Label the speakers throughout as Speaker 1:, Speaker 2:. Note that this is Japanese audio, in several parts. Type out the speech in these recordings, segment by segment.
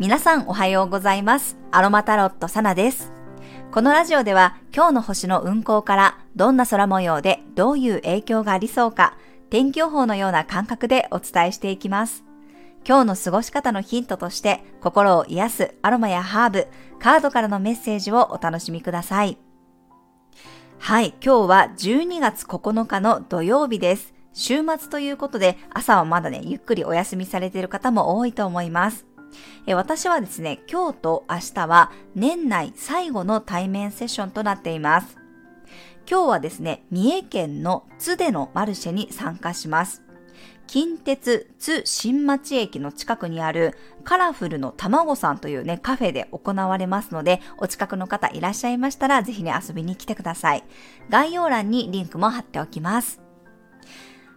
Speaker 1: 皆さんおはようございます。アロマタロットサナです。このラジオでは今日の星の運行からどんな空模様でどういう影響がありそうか天気予報のような感覚でお伝えしていきます。今日の過ごし方のヒントとして心を癒すアロマやハーブ、カードからのメッセージをお楽しみください。はい、今日は12月9日の土曜日です。週末ということで朝はまだね、ゆっくりお休みされている方も多いと思います。え私はですね、今日と明日は年内最後の対面セッションとなっています。今日はですね、三重県の津でのマルシェに参加します。近鉄津新町駅の近くにあるカラフルの卵さんというね、カフェで行われますので、お近くの方いらっしゃいましたら、ぜひね、遊びに来てください。概要欄にリンクも貼っておきます。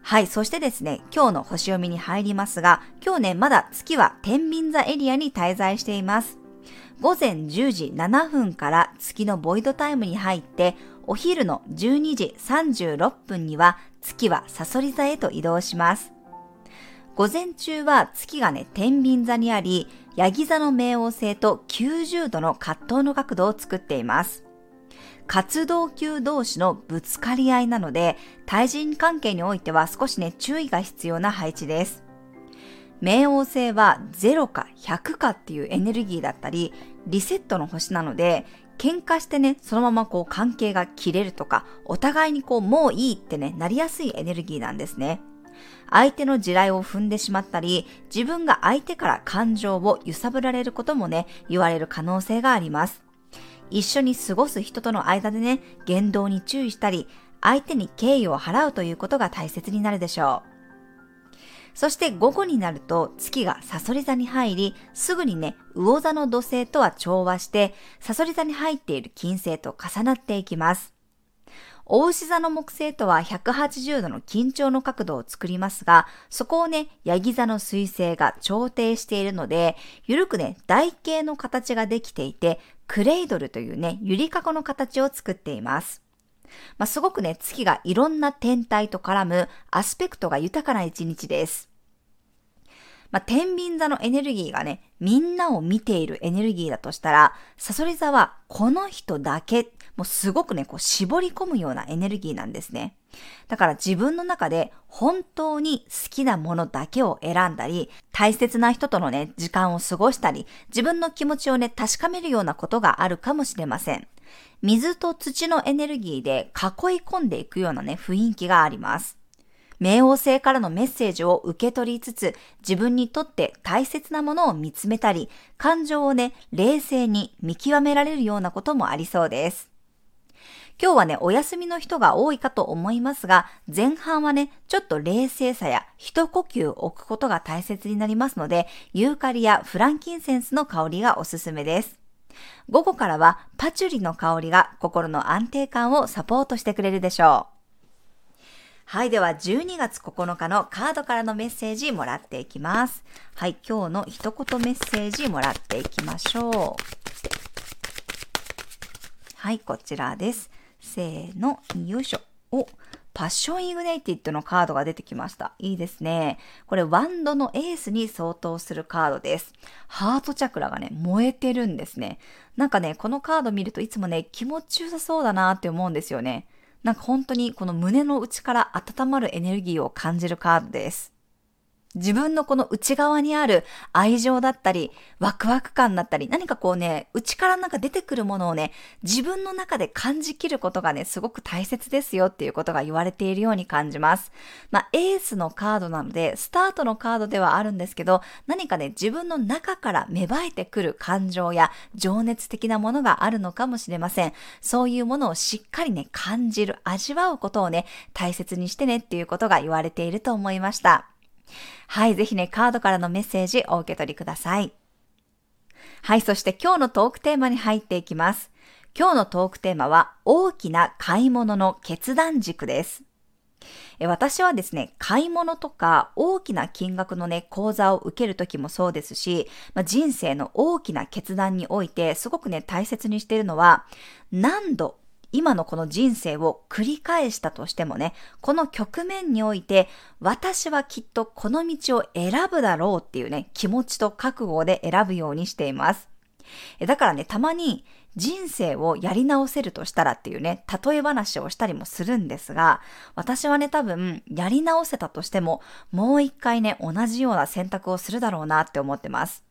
Speaker 1: はい。そしてですね、今日の星読みに入りますが、今日ね、まだ月は天秤座エリアに滞在しています。午前10時7分から月のボイドタイムに入って、お昼の12時36分には月はサソリ座へと移動します。午前中は月がね、天秤座にあり、ヤギ座の冥王星と90度の葛藤の角度を作っています。活動級同士のぶつかり合いなので、対人関係においては少しね、注意が必要な配置です。冥王星は0か100かっていうエネルギーだったり、リセットの星なので、喧嘩してね、そのままこう関係が切れるとか、お互いにこうもういいってね、なりやすいエネルギーなんですね。相手の地雷を踏んでしまったり、自分が相手から感情を揺さぶられることもね、言われる可能性があります。一緒に過ごす人との間でね、言動に注意したり、相手に敬意を払うということが大切になるでしょう。そして午後になると月がサソリ座に入り、すぐにね、魚座の土星とは調和して、サソリ座に入っている金星と重なっていきます。大牛座の木星とは180度の緊張の角度を作りますが、そこをね、ヤギ座の彗星が調停しているので、ゆるくね、台形の形ができていて、クレイドルというね、ゆりかごの形を作っています。まあ、すごくね、月がいろんな天体と絡むアスペクトが豊かな一日です。まあ、天秤座のエネルギーがね、みんなを見ているエネルギーだとしたら、サソリ座はこの人だけ、もうすごくね、こう絞り込むようなエネルギーなんですね。だから自分の中で本当に好きなものだけを選んだり、大切な人とのね、時間を過ごしたり、自分の気持ちをね、確かめるようなことがあるかもしれません。水と土のエネルギーで囲い込んでいくようなね、雰囲気があります。冥王星からのメッセージを受け取りつつ、自分にとって大切なものを見つめたり、感情をね、冷静に見極められるようなこともありそうです。今日はね、お休みの人が多いかと思いますが、前半はね、ちょっと冷静さや一呼吸置くことが大切になりますので、ユーカリやフランキンセンスの香りがおすすめです。午後からはパチュリの香りが心の安定感をサポートしてくれるでしょう。はい。では、12月9日のカードからのメッセージもらっていきます。はい。今日の一言メッセージもらっていきましょう。はい。こちらです。せーの。よいしょ。お、パッションイグネイティッドのカードが出てきました。いいですね。これ、ワンドのエースに相当するカードです。ハートチャクラがね、燃えてるんですね。なんかね、このカード見るといつもね、気持ちよさそうだなって思うんですよね。なんか本当にこの胸の内から温まるエネルギーを感じるカードです。自分のこの内側にある愛情だったり、ワクワク感だったり、何かこうね、内からなんか出てくるものをね、自分の中で感じきることがね、すごく大切ですよっていうことが言われているように感じます。まあ、エースのカードなので、スタートのカードではあるんですけど、何かね、自分の中から芽生えてくる感情や情熱的なものがあるのかもしれません。そういうものをしっかりね、感じる、味わうことをね、大切にしてねっていうことが言われていると思いました。はい、ぜひね、カードからのメッセージお受け取りください。はい、そして今日のトークテーマに入っていきます。今日のトークテーマは、大きな買い物の決断軸です。私はですね、買い物とか大きな金額のね、講座を受けるときもそうですし、まあ、人生の大きな決断においてすごくね、大切にしているのは、何度今のこの人生を繰り返したとしてもね、この局面において、私はきっとこの道を選ぶだろうっていうね、気持ちと覚悟で選ぶようにしています。だからね、たまに人生をやり直せるとしたらっていうね、例え話をしたりもするんですが、私はね、多分、やり直せたとしても、もう一回ね、同じような選択をするだろうなって思ってます。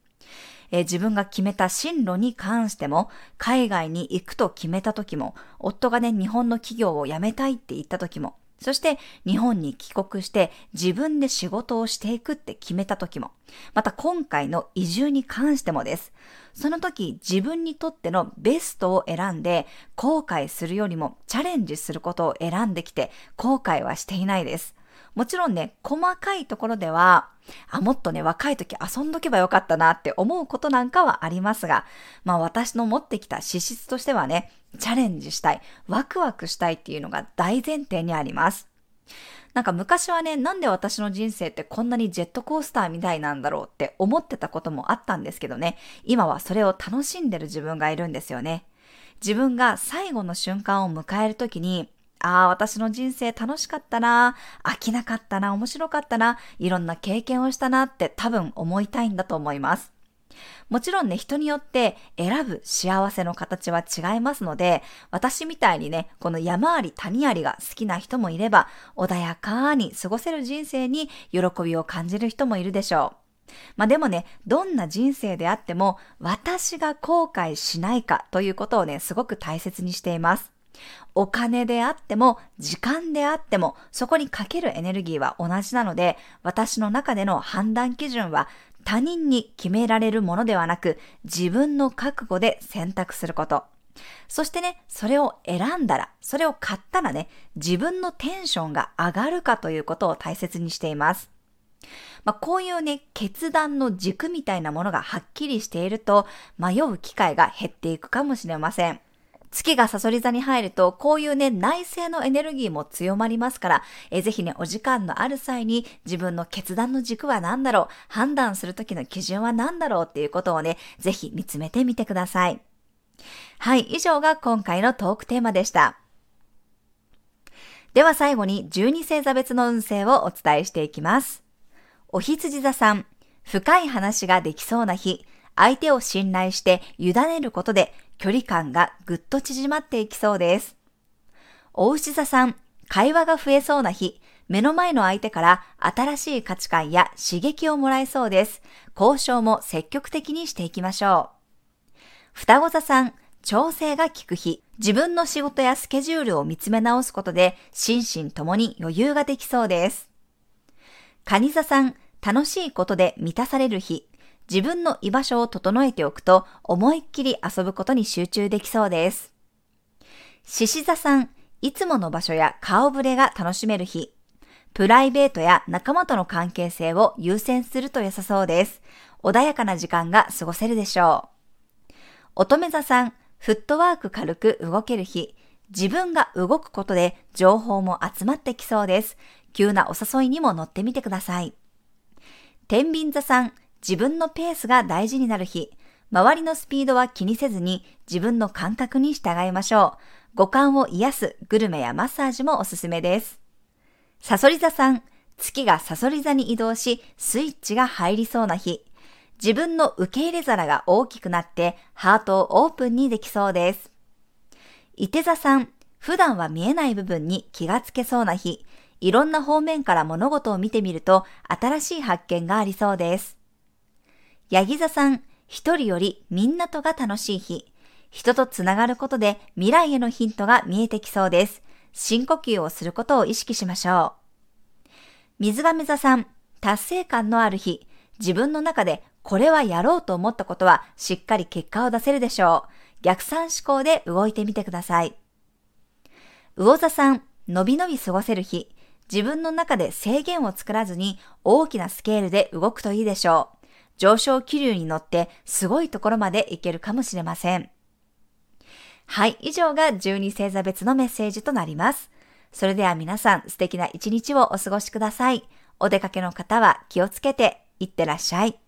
Speaker 1: えー、自分が決めた進路に関しても、海外に行くと決めた時も、夫がね、日本の企業を辞めたいって言った時も、そして日本に帰国して自分で仕事をしていくって決めた時も、また今回の移住に関してもです。その時自分にとってのベストを選んで後悔するよりもチャレンジすることを選んできて後悔はしていないです。もちろんね、細かいところでは、あ、もっとね、若い時遊んどけばよかったなって思うことなんかはありますが、まあ私の持ってきた資質としてはね、チャレンジしたい、ワクワクしたいっていうのが大前提にあります。なんか昔はね、なんで私の人生ってこんなにジェットコースターみたいなんだろうって思ってたこともあったんですけどね、今はそれを楽しんでる自分がいるんですよね。自分が最後の瞬間を迎えるときに、ああ、私の人生楽しかったな、飽きなかったな、面白かったな、いろんな経験をしたなって多分思いたいんだと思います。もちろんね、人によって選ぶ幸せの形は違いますので、私みたいにね、この山あり谷ありが好きな人もいれば、穏やかに過ごせる人生に喜びを感じる人もいるでしょう。まあでもね、どんな人生であっても、私が後悔しないかということをね、すごく大切にしています。お金であっても、時間であっても、そこにかけるエネルギーは同じなので、私の中での判断基準は他人に決められるものではなく、自分の覚悟で選択すること。そしてね、それを選んだら、それを買ったらね、自分のテンションが上がるかということを大切にしています。まあ、こういうね、決断の軸みたいなものがはっきりしていると、迷う機会が減っていくかもしれません。月がサソリ座に入ると、こういうね、内政のエネルギーも強まりますから、えぜひね、お時間のある際に自分の決断の軸は何だろう、判断するときの基準は何だろうっていうことをね、ぜひ見つめてみてください。はい、以上が今回のトークテーマでした。では最後に12星座別の運勢をお伝えしていきます。お羊座さん、深い話ができそうな日、相手を信頼して委ねることで距離感がぐっと縮まっていきそうです。お牛座さん、会話が増えそうな日、目の前の相手から新しい価値観や刺激をもらえそうです。交渉も積極的にしていきましょう。双子座さん、調整が効く日、自分の仕事やスケジュールを見つめ直すことで心身ともに余裕ができそうです。蟹座さん、楽しいことで満たされる日、自分の居場所を整えておくと思いっきり遊ぶことに集中できそうです。獅子座さん、いつもの場所や顔ぶれが楽しめる日。プライベートや仲間との関係性を優先すると良さそうです。穏やかな時間が過ごせるでしょう。乙女座さん、フットワーク軽く動ける日。自分が動くことで情報も集まってきそうです。急なお誘いにも乗ってみてください。天秤座さん、自分のペースが大事になる日、周りのスピードは気にせずに自分の感覚に従いましょう。五感を癒すグルメやマッサージもおすすめです。サソリ座さん、月がサソリ座に移動し、スイッチが入りそうな日。自分の受け入れ皿が大きくなってハートをオープンにできそうです。伊手座さん、普段は見えない部分に気がつけそうな日。いろんな方面から物事を見てみると新しい発見がありそうです。ヤギ座さん、一人よりみんなとが楽しい日。人とつながることで未来へのヒントが見えてきそうです。深呼吸をすることを意識しましょう。水亀座さん、達成感のある日。自分の中でこれはやろうと思ったことはしっかり結果を出せるでしょう。逆算思考で動いてみてください。魚座さん、のびのび過ごせる日。自分の中で制限を作らずに大きなスケールで動くといいでしょう。上昇気流に乗ってすごいところまで行けるかもしれません。はい、以上が12星座別のメッセージとなります。それでは皆さん素敵な一日をお過ごしください。お出かけの方は気をつけていってらっしゃい。